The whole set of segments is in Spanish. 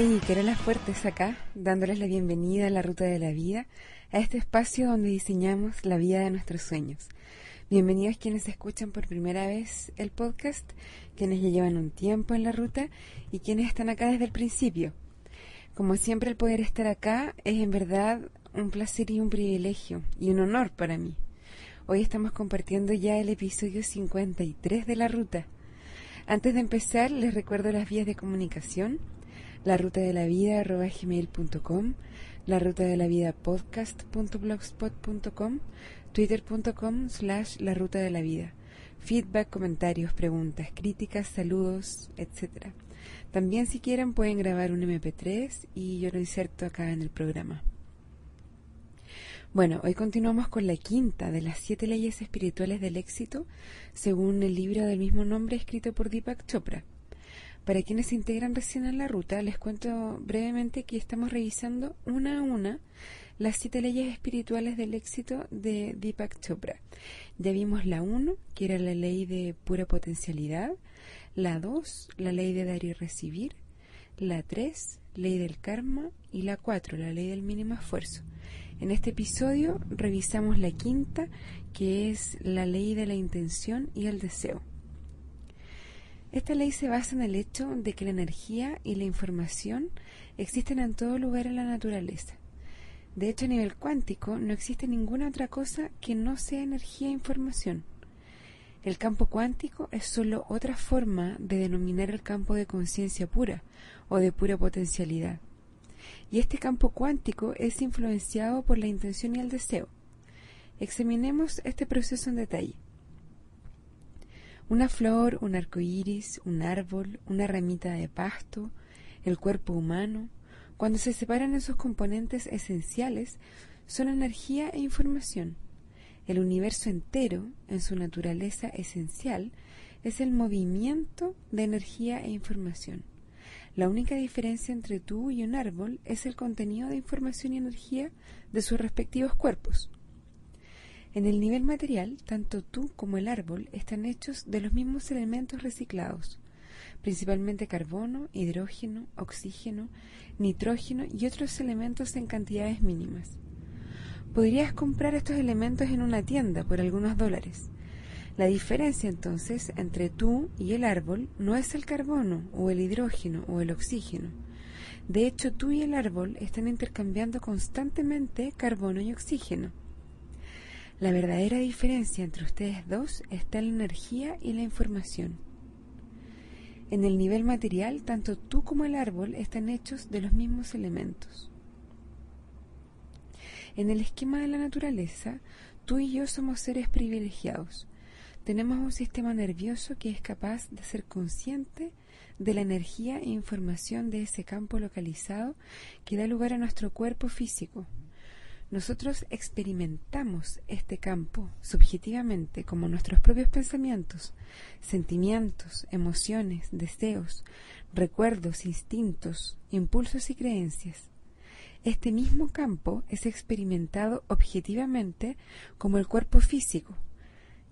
Hey, las Fuertes acá, dándoles la bienvenida a la Ruta de la Vida, a este espacio donde diseñamos la vida de nuestros sueños. Bienvenidos quienes escuchan por primera vez el podcast, quienes ya llevan un tiempo en la ruta y quienes están acá desde el principio. Como siempre el poder estar acá es en verdad un placer y un privilegio y un honor para mí. Hoy estamos compartiendo ya el episodio 53 de la ruta. Antes de empezar les recuerdo las vías de comunicación la ruta de la vida gmail.com, la ruta de la vida podcast.blogspot.com, twitter.com slash la ruta de la vida. Feedback, comentarios, preguntas, críticas, saludos, etc. También si quieren pueden grabar un MP3 y yo lo inserto acá en el programa. Bueno, hoy continuamos con la quinta de las siete leyes espirituales del éxito, según el libro del mismo nombre escrito por Deepak Chopra. Para quienes se integran recién en la ruta, les cuento brevemente que estamos revisando una a una las siete leyes espirituales del éxito de Deepak Chopra. Ya vimos la 1, que era la ley de pura potencialidad, la 2, la ley de dar y recibir, la 3, ley del karma, y la 4, la ley del mínimo esfuerzo. En este episodio revisamos la quinta, que es la ley de la intención y el deseo. Esta ley se basa en el hecho de que la energía y la información existen en todo lugar en la naturaleza. De hecho, a nivel cuántico no existe ninguna otra cosa que no sea energía e información. El campo cuántico es solo otra forma de denominar el campo de conciencia pura o de pura potencialidad. Y este campo cuántico es influenciado por la intención y el deseo. Examinemos este proceso en detalle. Una flor, un arco iris, un árbol, una ramita de pasto, el cuerpo humano, cuando se separan en sus componentes esenciales, son energía e información. El universo entero, en su naturaleza esencial, es el movimiento de energía e información. La única diferencia entre tú y un árbol es el contenido de información y energía de sus respectivos cuerpos. En el nivel material, tanto tú como el árbol están hechos de los mismos elementos reciclados, principalmente carbono, hidrógeno, oxígeno, nitrógeno y otros elementos en cantidades mínimas. Podrías comprar estos elementos en una tienda por algunos dólares. La diferencia entonces entre tú y el árbol no es el carbono o el hidrógeno o el oxígeno. De hecho, tú y el árbol están intercambiando constantemente carbono y oxígeno. La verdadera diferencia entre ustedes dos está en la energía y la información. En el nivel material, tanto tú como el árbol están hechos de los mismos elementos. En el esquema de la naturaleza, tú y yo somos seres privilegiados. Tenemos un sistema nervioso que es capaz de ser consciente de la energía e información de ese campo localizado que da lugar a nuestro cuerpo físico, nosotros experimentamos este campo subjetivamente como nuestros propios pensamientos, sentimientos, emociones, deseos, recuerdos, instintos, impulsos y creencias. Este mismo campo es experimentado objetivamente como el cuerpo físico,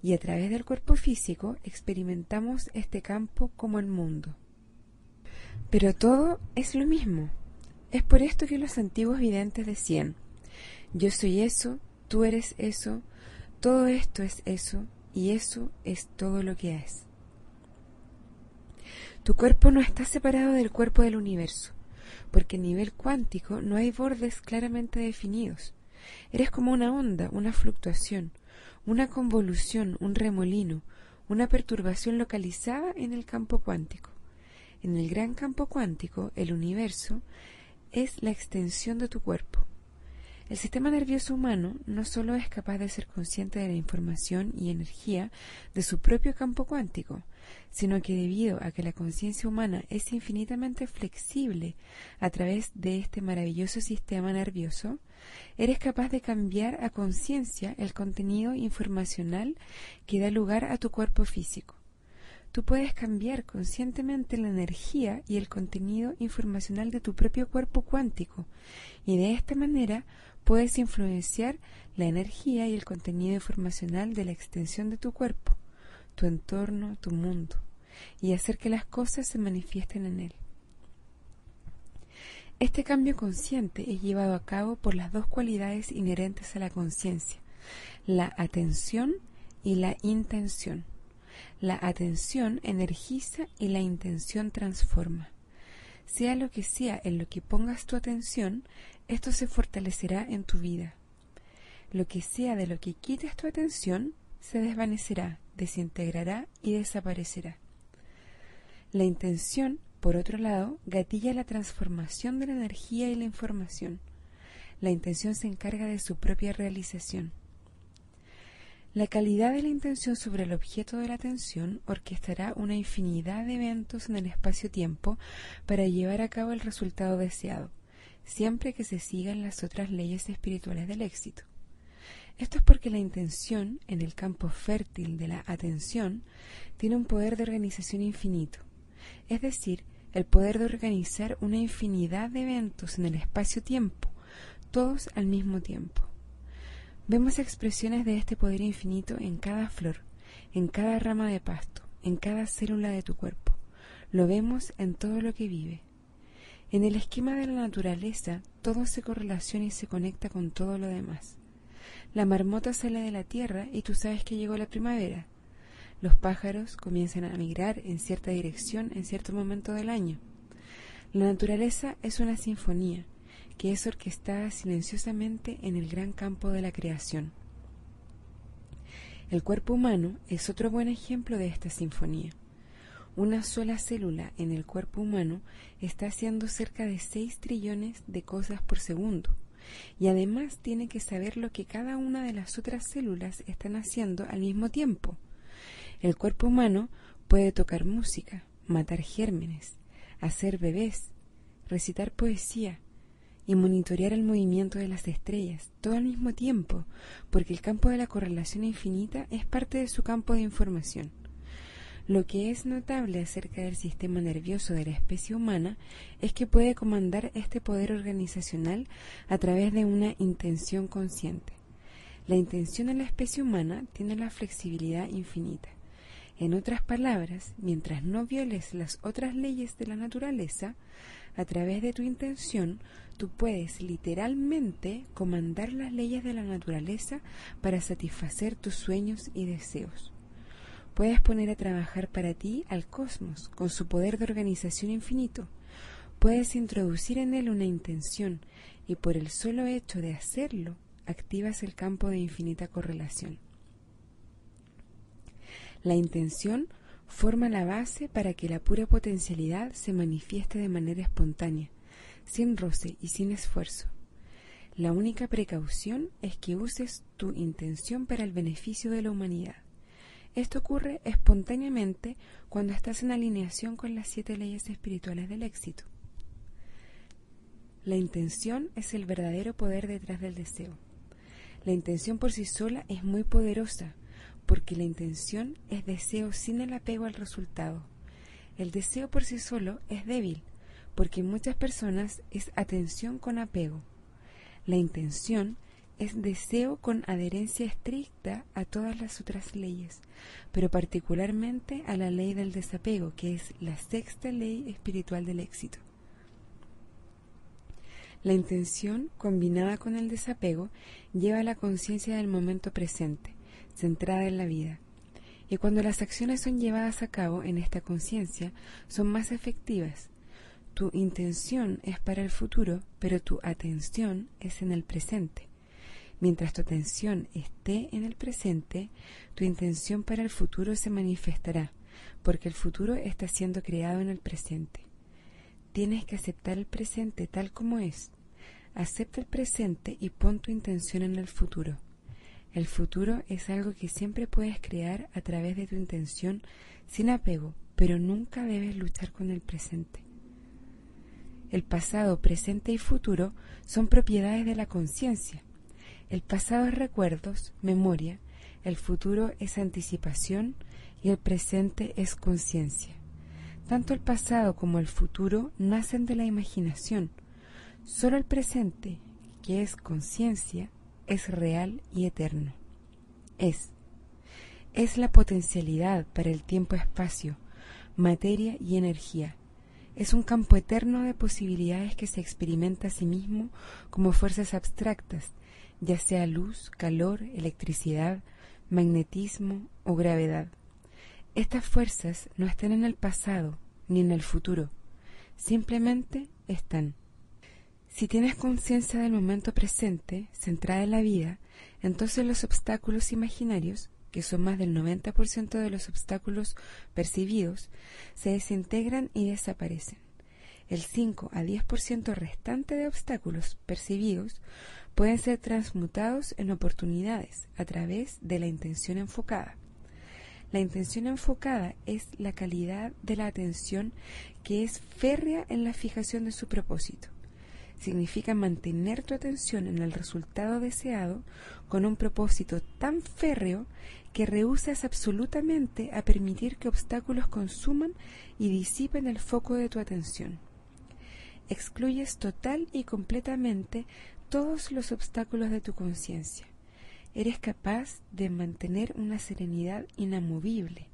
y a través del cuerpo físico experimentamos este campo como el mundo. Pero todo es lo mismo. Es por esto que los antiguos videntes decían, yo soy eso, tú eres eso, todo esto es eso y eso es todo lo que es. Tu cuerpo no está separado del cuerpo del universo, porque a nivel cuántico no hay bordes claramente definidos. Eres como una onda, una fluctuación, una convolución, un remolino, una perturbación localizada en el campo cuántico. En el gran campo cuántico, el universo es la extensión de tu cuerpo. El sistema nervioso humano no solo es capaz de ser consciente de la información y energía de su propio campo cuántico, sino que debido a que la conciencia humana es infinitamente flexible a través de este maravilloso sistema nervioso, eres capaz de cambiar a conciencia el contenido informacional que da lugar a tu cuerpo físico. Tú puedes cambiar conscientemente la energía y el contenido informacional de tu propio cuerpo cuántico y de esta manera puedes influenciar la energía y el contenido informacional de la extensión de tu cuerpo, tu entorno, tu mundo, y hacer que las cosas se manifiesten en él. Este cambio consciente es llevado a cabo por las dos cualidades inherentes a la conciencia, la atención y la intención. La atención energiza y la intención transforma. Sea lo que sea en lo que pongas tu atención, esto se fortalecerá en tu vida. Lo que sea de lo que quites tu atención, se desvanecerá, desintegrará y desaparecerá. La intención, por otro lado, gatilla la transformación de la energía y la información. La intención se encarga de su propia realización. La calidad de la intención sobre el objeto de la atención orquestará una infinidad de eventos en el espacio-tiempo para llevar a cabo el resultado deseado, siempre que se sigan las otras leyes espirituales del éxito. Esto es porque la intención, en el campo fértil de la atención, tiene un poder de organización infinito, es decir, el poder de organizar una infinidad de eventos en el espacio-tiempo, todos al mismo tiempo. Vemos expresiones de este poder infinito en cada flor, en cada rama de pasto, en cada célula de tu cuerpo. Lo vemos en todo lo que vive. En el esquema de la naturaleza, todo se correlaciona y se conecta con todo lo demás. La marmota sale de la tierra y tú sabes que llegó la primavera. Los pájaros comienzan a migrar en cierta dirección en cierto momento del año. La naturaleza es una sinfonía, que es orquestada silenciosamente en el gran campo de la creación. El cuerpo humano es otro buen ejemplo de esta sinfonía. Una sola célula en el cuerpo humano está haciendo cerca de 6 trillones de cosas por segundo y además tiene que saber lo que cada una de las otras células están haciendo al mismo tiempo. El cuerpo humano puede tocar música, matar gérmenes, hacer bebés, recitar poesía, y monitorear el movimiento de las estrellas, todo al mismo tiempo, porque el campo de la correlación infinita es parte de su campo de información. Lo que es notable acerca del sistema nervioso de la especie humana es que puede comandar este poder organizacional a través de una intención consciente. La intención en la especie humana tiene la flexibilidad infinita. En otras palabras, mientras no violes las otras leyes de la naturaleza, a través de tu intención, tú puedes literalmente comandar las leyes de la naturaleza para satisfacer tus sueños y deseos. Puedes poner a trabajar para ti al cosmos con su poder de organización infinito. Puedes introducir en él una intención y por el solo hecho de hacerlo, activas el campo de infinita correlación. La intención forma la base para que la pura potencialidad se manifieste de manera espontánea, sin roce y sin esfuerzo. La única precaución es que uses tu intención para el beneficio de la humanidad. Esto ocurre espontáneamente cuando estás en alineación con las siete leyes espirituales del éxito. La intención es el verdadero poder detrás del deseo. La intención por sí sola es muy poderosa, porque la intención es deseo sin el apego al resultado. El deseo por sí solo es débil, porque en muchas personas es atención con apego. La intención es deseo con adherencia estricta a todas las otras leyes, pero particularmente a la ley del desapego, que es la sexta ley espiritual del éxito. La intención, combinada con el desapego, lleva a la conciencia del momento presente, centrada en la vida. Y cuando las acciones son llevadas a cabo en esta conciencia, son más efectivas. Tu intención es para el futuro, pero tu atención es en el presente. Mientras tu atención esté en el presente, tu intención para el futuro se manifestará, porque el futuro está siendo creado en el presente. Tienes que aceptar el presente tal como es. Acepta el presente y pon tu intención en el futuro. El futuro es algo que siempre puedes crear a través de tu intención sin apego, pero nunca debes luchar con el presente. El pasado, presente y futuro son propiedades de la conciencia. El pasado es recuerdos, memoria, el futuro es anticipación y el presente es conciencia. Tanto el pasado como el futuro nacen de la imaginación. Solo el presente, que es conciencia, es real y eterno. Es. Es la potencialidad para el tiempo-espacio, materia y energía. es un campo eterno de posibilidades que se experimenta a sí mismo como fuerzas abstractas, ya sea luz, calor, electricidad, magnetismo o gravedad. Estas fuerzas no están en el pasado ni en el futuro, simplemente están. Si tienes conciencia del momento presente, centrada en la vida, entonces los obstáculos imaginarios, que son más del 90% de los obstáculos percibidos, se desintegran y desaparecen. El 5 a 10% restante de obstáculos percibidos pueden ser transmutados en oportunidades a través de la intención enfocada. La intención enfocada es la calidad de la atención que es férrea en la fijación de su propósito. Significa mantener tu atención en el resultado deseado con un propósito tan férreo que rehusas absolutamente a permitir que obstáculos consuman y disipen el foco de tu atención. Excluyes total y completamente todos los obstáculos de tu conciencia. Eres capaz de mantener una serenidad inamovible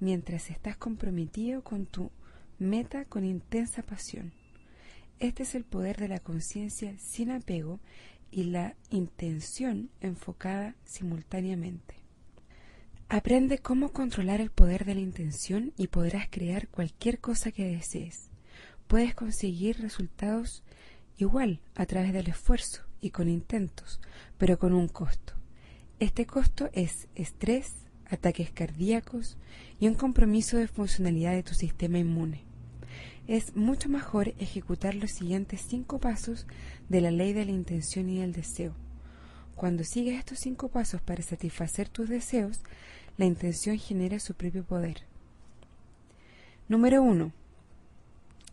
mientras estás comprometido con tu meta con intensa pasión. Este es el poder de la conciencia sin apego y la intención enfocada simultáneamente. Aprende cómo controlar el poder de la intención y podrás crear cualquier cosa que desees. Puedes conseguir resultados igual a través del esfuerzo y con intentos, pero con un costo. Este costo es estrés, ataques cardíacos y un compromiso de funcionalidad de tu sistema inmune. Es mucho mejor ejecutar los siguientes cinco pasos de la ley de la intención y del deseo. Cuando sigues estos cinco pasos para satisfacer tus deseos, la intención genera su propio poder. Número 1.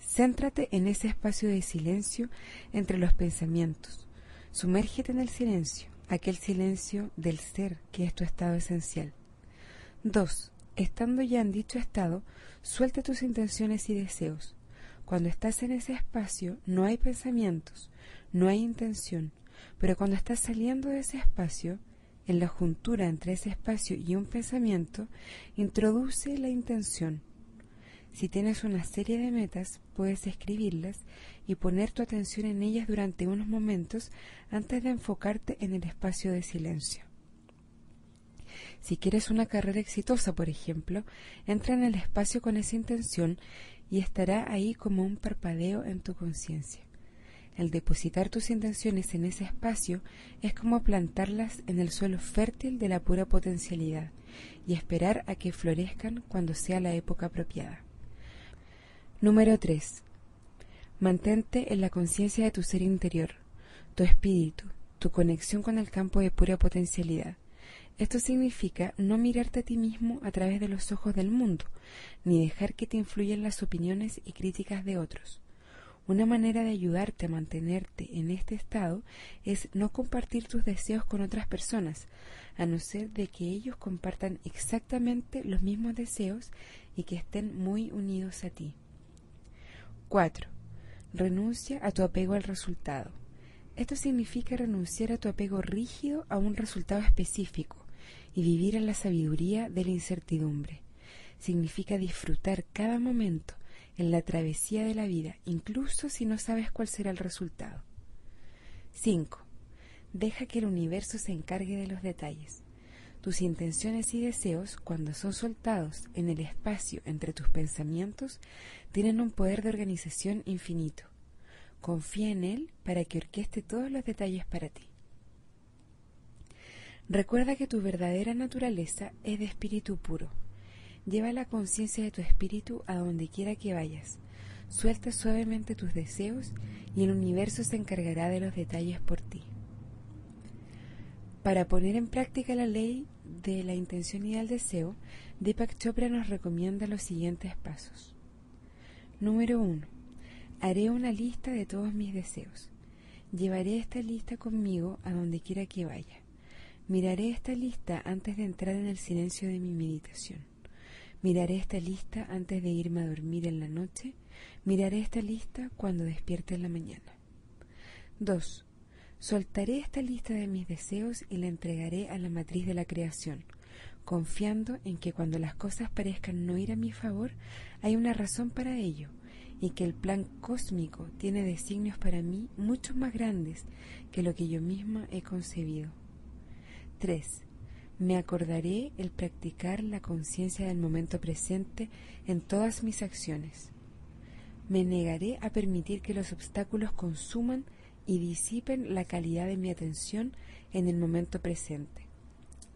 Céntrate en ese espacio de silencio entre los pensamientos. Sumérgete en el silencio, aquel silencio del ser que es tu estado esencial. 2. Estando ya en dicho estado, suelta tus intenciones y deseos. Cuando estás en ese espacio no hay pensamientos, no hay intención, pero cuando estás saliendo de ese espacio, en la juntura entre ese espacio y un pensamiento, introduce la intención, si tienes una serie de metas, puedes escribirlas y poner tu atención en ellas durante unos momentos antes de enfocarte en el espacio de silencio. Si quieres una carrera exitosa, por ejemplo, entra en el espacio con esa intención y estará ahí como un parpadeo en tu conciencia. El depositar tus intenciones en ese espacio es como plantarlas en el suelo fértil de la pura potencialidad y esperar a que florezcan cuando sea la época apropiada. Número 3. Mantente en la conciencia de tu ser interior, tu espíritu, tu conexión con el campo de pura potencialidad. Esto significa no mirarte a ti mismo a través de los ojos del mundo, ni dejar que te influyan las opiniones y críticas de otros. Una manera de ayudarte a mantenerte en este estado es no compartir tus deseos con otras personas, a no ser de que ellos compartan exactamente los mismos deseos y que estén muy unidos a ti. 4. Renuncia a tu apego al resultado. Esto significa renunciar a tu apego rígido a un resultado específico y vivir en la sabiduría de la incertidumbre. Significa disfrutar cada momento en la travesía de la vida, incluso si no sabes cuál será el resultado. 5. Deja que el universo se encargue de los detalles. Tus intenciones y deseos, cuando son soltados en el espacio entre tus pensamientos, tienen un poder de organización infinito. Confía en él para que orqueste todos los detalles para ti. Recuerda que tu verdadera naturaleza es de espíritu puro. Lleva la conciencia de tu espíritu a donde quiera que vayas. Suelta suavemente tus deseos y el universo se encargará de los detalles por ti. Para poner en práctica la ley de la intención y el deseo, Deepak Chopra nos recomienda los siguientes pasos. Número 1. Haré una lista de todos mis deseos. Llevaré esta lista conmigo a donde quiera que vaya. Miraré esta lista antes de entrar en el silencio de mi meditación. Miraré esta lista antes de irme a dormir en la noche. Miraré esta lista cuando despierte en la mañana. 2. Soltaré esta lista de mis deseos y la entregaré a la matriz de la creación, confiando en que cuando las cosas parezcan no ir a mi favor, hay una razón para ello, y que el plan cósmico tiene designios para mí mucho más grandes que lo que yo misma he concebido. 3. Me acordaré el practicar la conciencia del momento presente en todas mis acciones. Me negaré a permitir que los obstáculos consuman y disipen la calidad de mi atención en el momento presente.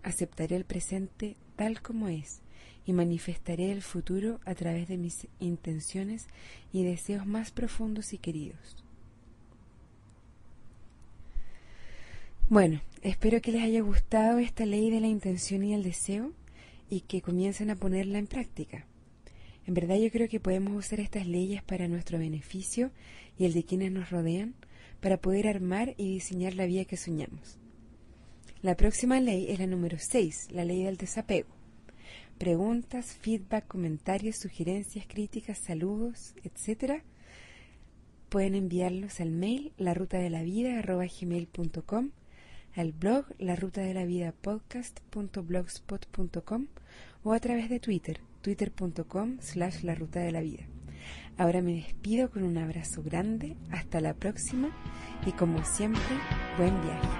Aceptaré el presente tal como es y manifestaré el futuro a través de mis intenciones y deseos más profundos y queridos. Bueno, espero que les haya gustado esta ley de la intención y el deseo y que comiencen a ponerla en práctica. En verdad yo creo que podemos usar estas leyes para nuestro beneficio y el de quienes nos rodean para poder armar y diseñar la vida que soñamos. La próxima ley es la número 6, la ley del desapego. Preguntas, feedback, comentarios, sugerencias, críticas, saludos, etc. Pueden enviarlos al mail la ruta de la vida gmail.com, al blog la ruta de la vida podcast.blogspot.com o a través de Twitter, twitter.com slash la ruta de la vida. Ahora me despido con un abrazo grande, hasta la próxima y como siempre, buen viaje.